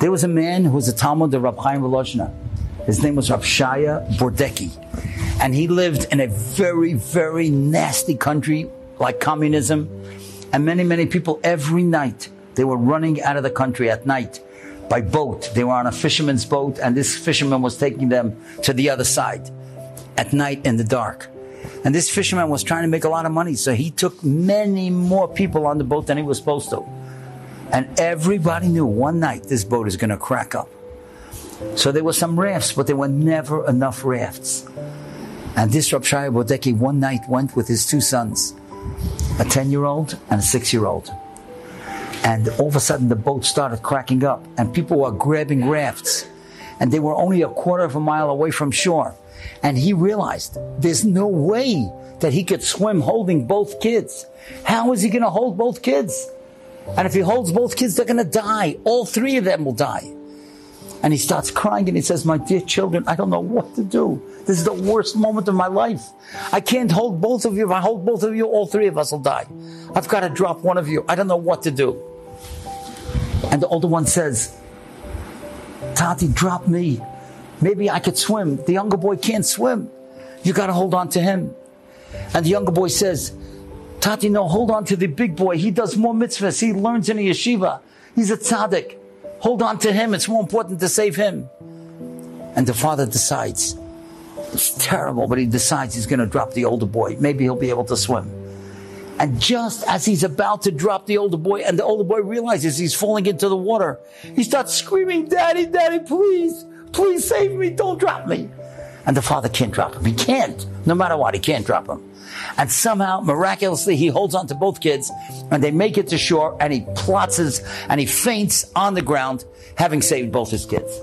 There was a man who was a Talmid of Rab Chaim Volozhiner. His name was Rab Shaya Bordecki. And he lived in a very, very nasty country like communism. And many, many people every night, they were running out of the country at night by boat. They were on a fisherman's boat and this fisherman was taking them to the other side at night in the dark. And this fisherman was trying to make a lot of money. So he took many more people on the boat than he was supposed to. And everybody knew one night this boat is going to crack up. So there were some rafts, but there were never enough rafts. And this Rav Shaya Bodeki one night went with his two sons, a 10 year old and a 6 year old. And all of a sudden the boat started cracking up and people were grabbing rafts. And they were only a quarter of a mile away from shore. And he realized there's no way that he could swim holding both kids. How is he going to hold both kids? And if he holds both kids, they're going to die. All three of them will die. And he starts crying and he says, My dear children, I don't know what to do. This is the worst moment of my life. I can't hold both of you. If I hold both of you, all three of us will die. I've got to drop one of you. I don't know what to do. And the older one says, Tati, drop me. Maybe I could swim. The younger boy can't swim. You got to hold on to him. And the younger boy says, Tati, no, hold on to the big boy. He does more mitzvahs. He learns in a yeshiva. He's a tzaddik. Hold on to him. It's more important to save him. And the father decides. It's terrible, but he decides he's going to drop the older boy. Maybe he'll be able to swim. And just as he's about to drop the older boy, and the older boy realizes he's falling into the water, he starts screaming, Daddy, Daddy, please, please save me, don't drop me. And the father can't drop him. He can't. No matter what, he can't drop him. And somehow, miraculously, he holds on to both kids and they make it to shore and he plots and he faints on the ground, having saved both his kids.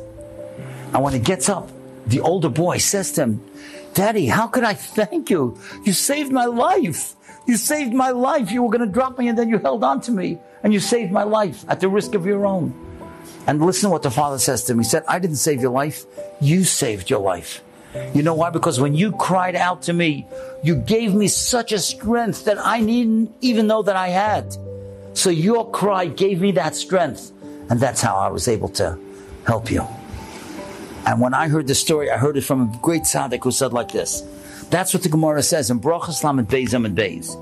And when he gets up, the older boy says to him, Daddy, how could I thank you? You saved my life. You saved my life. You were going to drop me and then you held on to me and you saved my life at the risk of your own. And listen to what the father says to him. He said, I didn't save your life. You saved your life. You know why? Because when you cried out to me, you gave me such a strength that I didn't even know that I had. So your cry gave me that strength. And that's how I was able to help you. And when I heard the story, I heard it from a great tzaddik who said like this. That's what the Gemara says in Brachas Lamed Beis and Beis.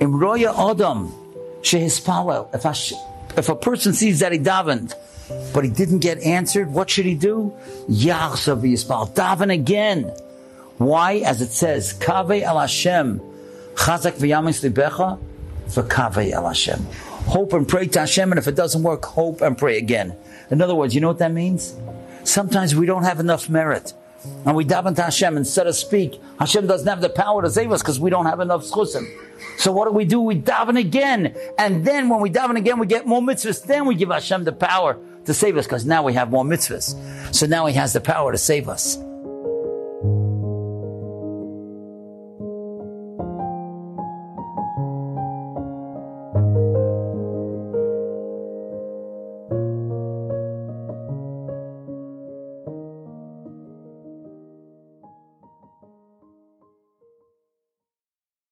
In Roya Adam, Shehispalel, if, if a person sees that he davened, but he didn't get answered, what should he do? Yachsav Yispal. Daven again. Why? As it says, Kave el Hashem, Chazak v'yamis libecha, v'kave el Hashem. Hope and pray to Hashem, and if it doesn't work, hope and pray again. In other words, you know what that means? Sometimes we don't have enough merit. And we daven to Hashem instead of speak. Hashem doesn't have the power to save us because we don't have enough zechusim. So what do we do? We daven again. And then when we daven again, we get more mitzvahs. Then we give Hashem the power to save us because now we have more mitzvahs. So now he has the power to save us.